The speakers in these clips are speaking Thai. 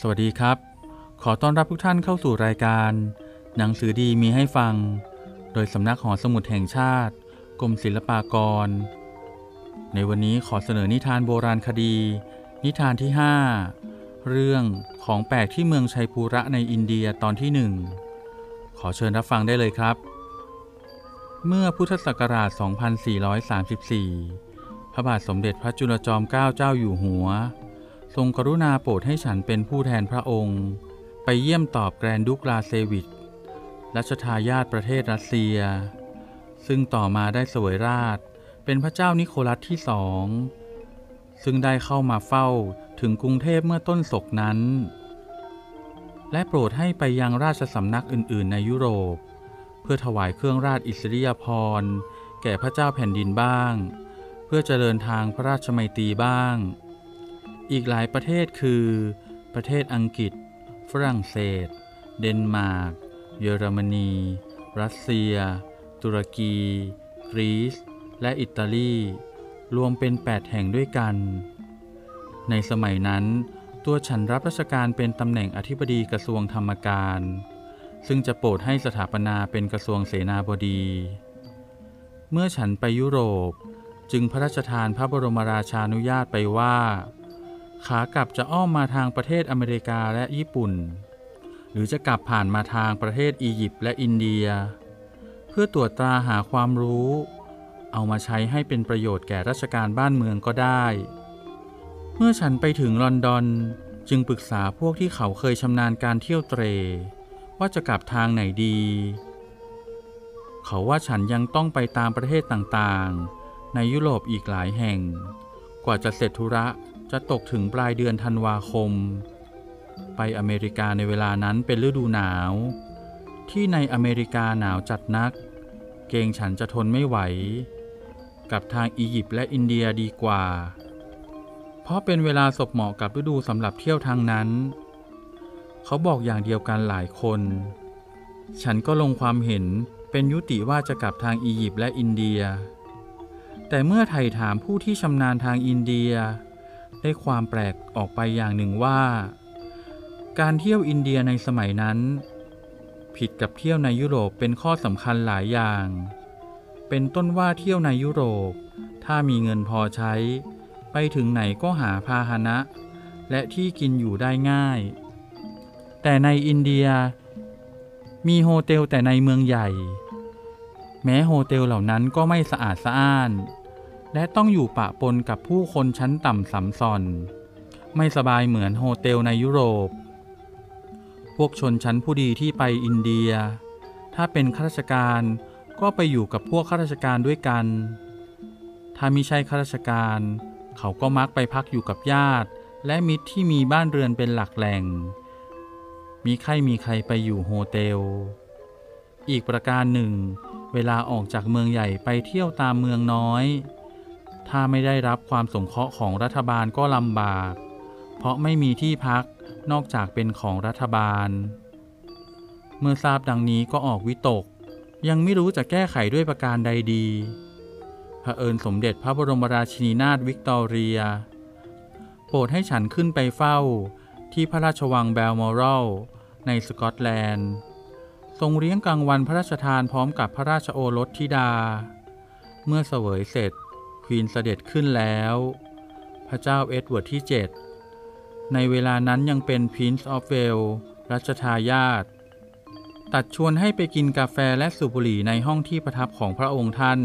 สวัสดีครับ ขอต้อนรับทุกท่านเข้าสู่รายการ หนังสือดีมีให้ฟัง โดยสำนักหอสมุดแห่งชาติ กรมศิลปากร ในวันนี้ขอเสนอนิทานโบราณคดี นิทานที่ 5 เรื่องของแปลกที่เมืองชัยภูระในอินเดียตอนที่หนึ่งขอเชิญรับฟังได้เลยครับ เมื่อพุทธศักราช 2434 พระบาทสมเด็จพระจุลจอมเกล้าเจ้าอยู่หัว ทรงกรุณาโปรดให้ฉันเป็นผู้แทนพระองค์ ไปเยี่ยมตอบแกรนดุกลาเซวิชรัชทายาทประเทศรัสเซีย ซึ่งต่อมาได้เสวยราช เป็นพระเจ้านิโคลัสที่สอง ซึ่งได้เข้ามาเฝ้าถึงกรุงเทพเมื่อต้นศกนั้น และโปรดให้ไปยังราชสำนักอื่น ๆ ในยุโรป เพื่อถวายเครื่องราชอิสริยาภรณ์แก่พระเจ้าแผ่นดินบ้าง เพื่อเจริญทางพระราชมัยตรีบ้าง อีกหลายประเทศคือ ประเทศอังกฤษ ฝรั่งเศส เดนมาร์ก เยอรมนี รัสเซีย ตุรกี กรีซ และอิตาลี รวมเป็น 8 แห่งด้วยกัน ในสมัยนั้น ตัวฉันรับราชการเป็นตำแหน่งอธิบดีกระทรวงธรรมการ ซึ่งจะโปรดให้สถาปนาเป็นกระทรวงเสนาบดี เมื่อฉันไปยุโรป จึงพระราชทานพระบรมราชานุญาตไปว่า ขากลับจะอ้อมมาทางประเทศอเมริกาและญี่ปุ่น หรือจะกลับผ่านมาทางประเทศอียิปต์และอินเดีย เพื่อตรวจตราหาความรู้ เอามาใช้ให้เป็นประโยชน์แก่ราชการบ้านเมืองก็ได้ เมื่อฉันไปถึงลอนดอนจึงปรึกษาพวกที่เขาเคยชำนาญการเที่ยวเตร ว่าจะกลับทางไหนดี เขาว่าฉันยังต้องไปตามประเทศต่างๆ ในยุโรปอีกหลายแห่ง กว่าจะเสร็จธุระ จะตกถึงปลายเดือนธันวาคม ไปอเมริกาในเวลานั้นเป็นฤดูหนาว ที่ในอเมริกาหนาวจัดนัก เกงฉันจะทนไม่ไหว กับทางอียิปต์และอินเดียดีกว่า เพราะเป็นเวลาศพเหมาะกับฤดูสำหรับเที่ยวทางนั้น เขาบอกอย่างเดียวกันหลายคน ฉันก็ลงความเห็นเป็นยุติว่าจะกลับทางอียิปต์และอินเดีย แต่เมื่อไถ่ถามผู้ที่ชำนาญทางอินเดีย ได้ความแปลกออกไปอย่างหนึ่งว่า การเที่ยวอินเดียในสมัยนั้น ผิดกับเที่ยวในยุโรปเป็นข้อสำคัญหลายอย่าง เป็นต้นว่าเที่ยวในยุโรป ถ้ามีเงินพอใช้ ไปถึงไหนก็หาพาหนะ และที่กินอยู่ได้ง่าย แต่ในอินเดีย มีโฮเทลแต่ในเมืองใหญ่ แม้โฮเทลเหล่านั้นก็ไม่สะอาดสะอ้าน และต้องอยู่ปะปนกับผู้คนชั้นต่ำส่ำส่อน ไม่สบายเหมือนโฮเต็ลในยุโรป พวกชนชั้นผู้ดีที่ไปอินเดีย ถ้าเป็นข้าราชการก็ไปอยู่กับพวกข้าราชการด้วยกัน ถ้ามิใช่ข้าราชการ เขาก็มักไปพักอยู่กับญาติ และมิตรที่มีบ้านเรือนเป็นหลักแหล่ง มีใครมีใครไปอยู่โฮเทล อีกประการหนึ่ง เวลาออกจากเมืองใหญ่ไปเที่ยวตามเมืองน้อย ถ้าไม่ได้รับความสงเคราะห์ของรัฐบาลก็ลำบาก เพราะไม่มีที่พักนอกจากเป็นของรัฐบาล เมื่อทราบดังนี้ก็ออกวิตก ยังไม่รู้จะแก้ไขด้วยประการใดดีเผอิญสมเด็จพระบรมราชินีนาถวิกตอเรีย โปรดให้ฉันขึ้นไปเฝ้าที่พระราชวังแบลมอรัลในสกอตแลนด์ ทรงเลี้ยงกลางวันพระราชทานพร้อมกับพระราชโอรสธิดา เมื่อเสวยเสร็จ ควีนเสด็จขึ้นแล้ว พระเจ้าเอ็ดเวิร์ดที่ 7 ในเวลานั้นยังเป็น Prince of Wales รัชทายาทตัดชวนให้ไปกินกาแฟและสูบบุหรี่ในห้องที่ประทับของพระองค์ท่าน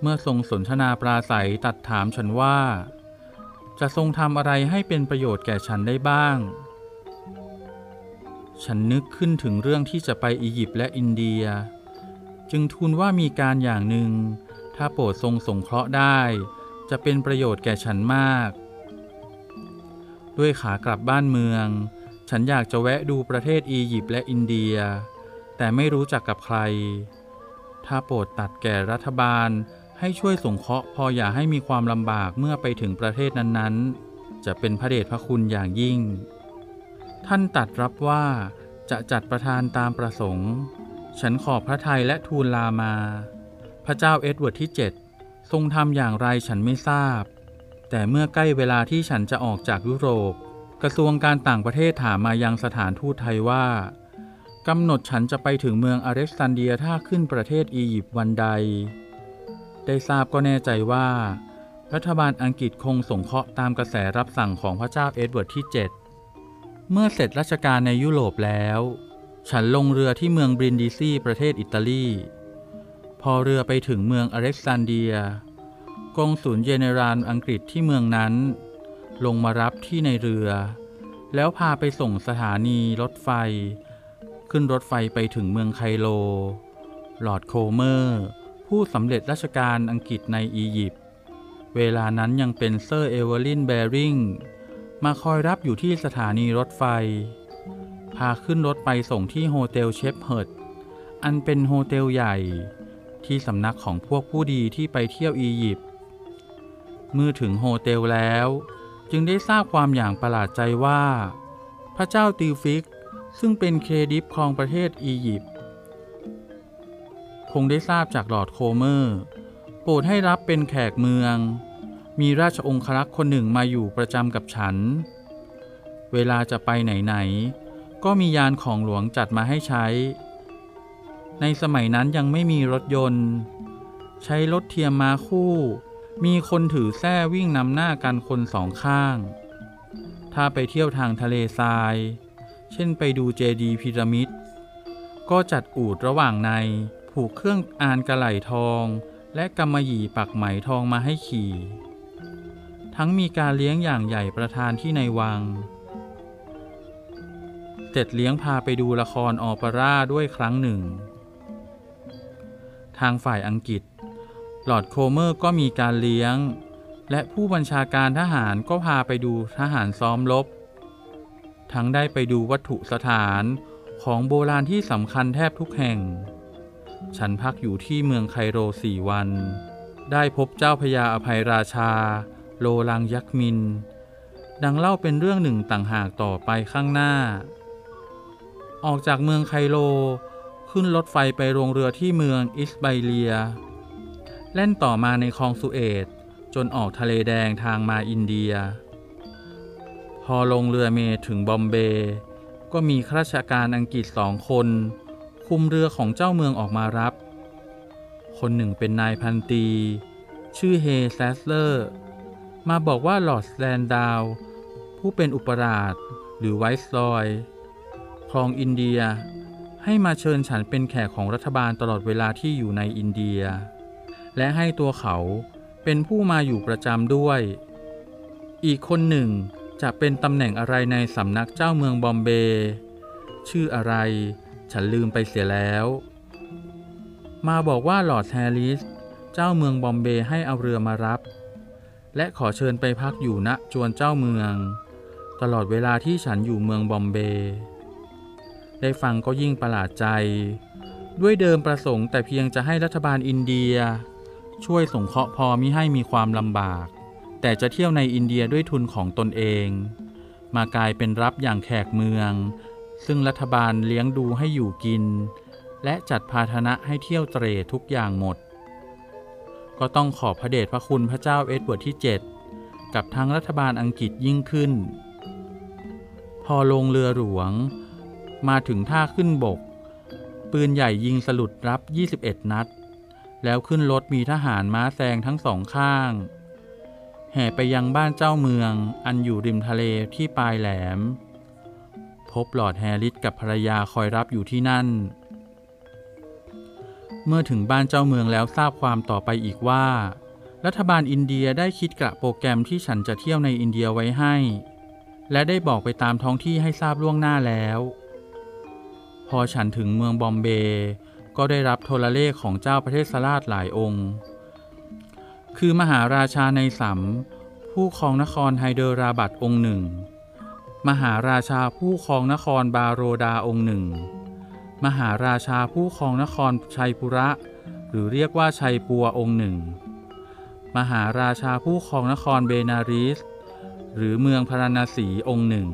เมื่อทรงสนทนาปราศัยตัดถามฉันว่า จะทรงทำอะไรให้เป็นประโยชน์แก่ฉันได้บ้าง ฉันนึกขึ้นถึงเรื่องที่จะไปอียิปต์และอินเดีย จึงทูลว่ามีการอย่างหนึ่ง ถ้าโปรดทรงสงเคราะห์ได้ จะเป็นประโยชน์แก่ฉันมาก ด้วยขากลับบ้านเมือง ฉันอยากจะแวะดูประเทศอียิปต์และอินเดีย แต่ไม่รู้จักกับใคร ถ้าโปรดตรัสแก่รัฐบาลให้ช่วยสงเคราะห์พออย่าให้มีความลำบากเมื่อไปถึงประเทศนั้นๆ จะเป็นพระเดชพระคุณอย่างยิ่ง ท่านตรัสรับว่าจะจัดประทานตามประสงค์ ฉันขอบพระทัยและทูลลามา พระเจ้าเอ็ดเวิร์ดที่ 7 ทรงทำอย่างไรฉันไม่ทราบ แต่เมื่อใกล้เวลาที่ฉันจะออกจากยุโรป กระทรวงการต่างประเทศถามมายังสถานทูตไทยว่ากำหนดฉันจะไปถึงเมืองอเล็กซานเดรียท่าขึ้นประเทศอียิปต์วันใด ได้ทราบก็แน่ใจว่า รัฐบาลอังกฤษคงสงเคราะห์ตามกระแสรับสั่งของพระเจ้าเอ็ดเวิร์ดที่ 7 เมื่อเสร็จราชการในยุโรปแล้ว ฉันลงเรือที่เมืองบรินดิซีประเทศอิตาลี พอเรือไปถึงเมืองอเล็กซานเดรียกงสุลเยเนราลอังกฤษที่เมืองนั้น ลงมารับที่ในเรือ แล้วพาไปส่งสถานีรถไฟ ขึ้นรถไฟไปถึงเมืองไคโร ลอร์ดโครเมอร์ ผู้สำเร็จราชการอังกฤษในอียิปต์ เวลานั้นยังเป็นเซอร์เอเวอร์ลินแบริงมาคอยรับอยู่ที่สถานีรถไฟ พาขึ้นรถไปส่งที่โฮเทลเชฟเฮิร์ดอันเป็นโฮเทลใหญ่ ที่สำนักของพวกผู้ดีที่ไปเที่ยวอียิปต์เมื่อถึงโฮเทลแล้ว จึงได้ทราบความอย่างประหลาดใจว่า พระเจ้าเตาฟิก ซึ่งเป็นเคดิฟครองประเทศอียิปต์คงได้ทราบจากลอร์ดโครเมอร์ โปรดให้รับเป็นแขกเมือง มีราชองครักษ์คนหนึ่งมาอยู่ประจำกับฉัน เวลาจะไปไหน ๆ ก็มียานของหลวงจัดมาให้ใช้ ในสมัยนั้นยังไม่มีรถยนต์ ใช้รถเทียมมาคู่ มีคนถือแส้วิ่งนำหน้ากันคนสองข้าง ถ้าไปเที่ยวทางทะเลทราย เช่นไปดูเจดีย์พีระมิด ก็จัดอูดระหว่างใน ผูกเครื่องอานกระไหลทอง และกำมะหยี่ปักไหมทองมาให้ขี่ ทั้งมีการเลี้ยงอย่างใหญ่ประทานที่ในวังเสร็จเลี้ยงพาไปดูละครโอเปร่าด้วยครั้งหนึ่ง ทางฝ่ายอังกฤษลอร์ดโครเมอร์ก็มีการเลี้ยง และผู้บัญชาการทหารก็พาไปดูทหารซ้อมรบ ทั้งได้ไปดูวัตถุสถานของโบราณที่สำคัญแทบทุกแห่ง ฉันพักอยู่ที่เมืองไคโรสี่วัน ได้พบเจ้าพญาอภัยราชา โลลังยักษ์มิน ดังเล่าเป็นเรื่องหนึ่งต่างหากต่อไปข้างหน้า ออกจากเมืองไคโร ขึ้นรถไฟไปโรงเรือที่เมืองอิสไบเลีย เล่นต่อมาในคลองสุเอตจนออกทะเลแดงทางมาอินเดีย พอลงเรือเมถึงบอมเบย์ก็มีข้าราชการอังกฤษสองคน คุมเรือของเจ้าเมืองออกมารับ คนหนึ่งเป็นนายพันตี ชื่อเฮแซสเลอร์ มาบอกว่าหลอร์ดแลนดาว ผู้เป็นอุปราชหรือไวส์รอยครองอินเดีย ให้มาเชิญฉันเป็นแขกของรัฐบาลตลอดเวลาที่อยู่ในอินเดีย และให้ตัวเขาเป็นผู้มาอยู่ประจำด้วย อีกคนหนึ่งจะเป็นตำแหน่งอะไรในสำนักเจ้าเมืองบอมเบย์ชื่ออะไร ฉันลืมไปเสียแล้ว มาบอกว่าหลอดแฮร์ริส เจ้าเมืองบอมเบย์ให้เอาเรือมารับ และขอเชิญไปพักอยู่ณจวนเจ้าเมือง ตลอดเวลาที่ฉันอยู่เมืองบอมเบย์ ได้ฟังก็ยิ่งประหลาดใจ ด้วยเดิมประสงค์แต่เพียงจะให้รัฐบาลอินเดีย ช่วยสงเคราะห์พอมิให้มีความลำบาก แต่จะเที่ยวในอินเดียด้วยทุนของตนเอง มากลายเป็นรับอย่างแขกเมือง ซึ่งรัฐบาลเลี้ยงดูให้อยู่กิน และจัดพาธนะให้เที่ยวเตรทุกอย่างหมด ก็ต้องขอบพระเดชพระคุณพระเจ้าเอ็ดเวิร์ดที่ 7 กับทั้งรัฐบาลอังกฤษยิ่งขึ้น พอลงเรือหลวง มาถึงท่าขึ้นบก ปืนใหญ่ยิงสลุดรับ 21 นัด แล้วขึ้นรถมีทหารม้าแซงทั้งสองข้าง แห่ไปยังบ้านเจ้าเมือง อันอยู่ริมทะเลที่ปลายแหลม พบหลอดแฮร์ริสกับภรรยาคอยรับอยู่ที่นั่น เมื่อถึงบ้านเจ้าเมืองแล้วทราบความต่อไปอีกว่า รัฐบาลอินเดียได้คิดกระโปรแกรมที่ฉันจะเที่ยวในอินเดียไว้ให้และได้บอกไปตามท้องที่ให้ทราบล่วงหน้าแล้ว พอฉันถึงเมืองบอมเบย์ก็ได้รับโทรเลขของเจ้าประเทศสลาดหลายองค์ คือมหาราชาในสัมผู้ครองนครไฮเดราบัดองค์หนึ่ง มหาราชาผู้ครองนครบาโรดาองค์หนึ่ง มหาราชาผู้ครองนครชัยปุระ หรือเรียกว่าชัยปัวองค์หนึ่ง มหาราชาผู้ครองนครเบนาริส หรือเมืองพาราณสีองค์หนึ่ง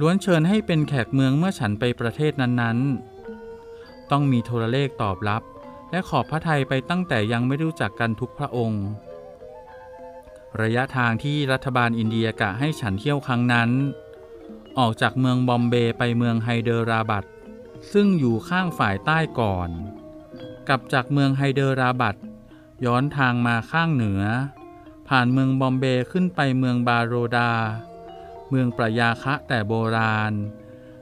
ล้วนเชิญให้เป็นแขกเมืองเมื่อฉันไปประเทศนั้นๆ ต้องมีโทรเลขตอบรับ และขอบพระทัยไปตั้งแต่ยังไม่รู้จักกันทุกพระองค์ ระยะทางที่รัฐบาลอินเดียกะให้ฉันเที่ยวครั้งนั้น ออกจากเมืองบอมเบย์ไปเมืองไฮเดอราบัดซึ่งอยู่ข้างฝ่ายใต้ก่อน กลับจากเมืองไฮเดอราบัดย้อนทางมาข้างเหนือ ผ่านเมืองบอมเบย์ขึ้นไปเมืองบาโรดา เมืองประยาคะแต่โบราณ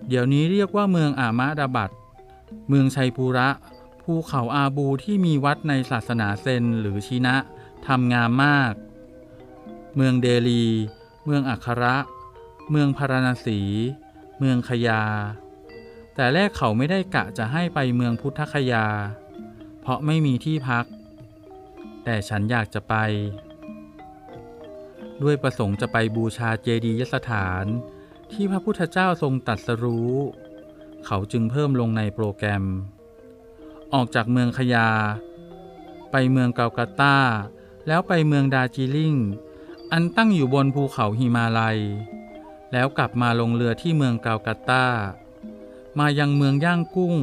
เดี๋ยวนี้เรียกว่าเมืองอามาดาบัดเมืองชัยปุระ ภูเขาอาบูที่มีวัดในศาสนาเซนหรือชินะทำงามมาก เมืองเดลี เมืองอัคระ เมืองพาราณสี เมืองขยา แต่แรกเขาไม่ได้กะจะให้ไปเมืองพุทธคยา เพราะไม่มีที่พัก แต่ฉันอยากจะไป ด้วยประสงค์จะไปบูชาเจดียสถาน ที่พระพุทธเจ้าทรงตัดสรู้ เขาจึงเพิ่มลงในโปรแกรม ออกจากเมืองขยา ไปเมืองเกากาตาแล้วไปเมืองดาจิลิงอันตั้งอยู่บนภูเขาหิมาลัย แล้วกลับมาลงเรือที่เมืองเกากาตามายังเมืองย่างกุ้ง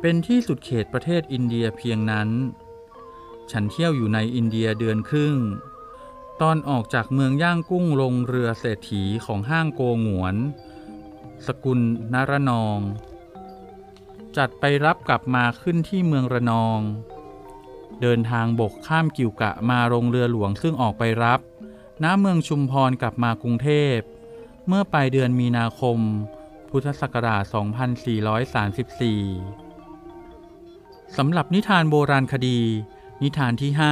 เป็นที่สุดเขตประเทศอินเดียเพียงนั้น ฉันเที่ยวอยู่ในอินเดียเดือนครึ่ง ตอนออกจากเมืองย่างกุ้งลงเรือเศรษฐีของห้างโกหงวน สกุลนารนอง จัดไปรับกลับมาขึ้นที่เมืองระนอง เดินทางบกข้ามกิวกะมาลงเรือหลวงซึ่งออกไปรับน้าเมืองชุมพรกลับมากรุงเทพ เมื่อปลายเดือนมีนาคม พุทธศักราช 2434 สำหรับนิทานโบราณคดี นิทานที่ 5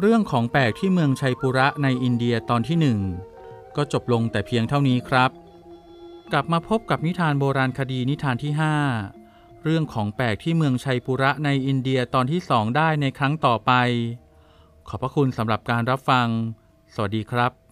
เรื่องของแปลกที่เมืองชัยปุระในอินเดียตอนที่หนึ่งก็จบลงแต่เพียงเท่านี้ครับ กลับมาพบกับนิทานโบราณคดีนิทานที่ 5 เรื่องของแปลกที่เมืองชัยปุระในอินเดียตอนที่สองได้ในครั้งต่อไป ขอบพระคุณสำหรับการรับฟัง สวัสดีครับ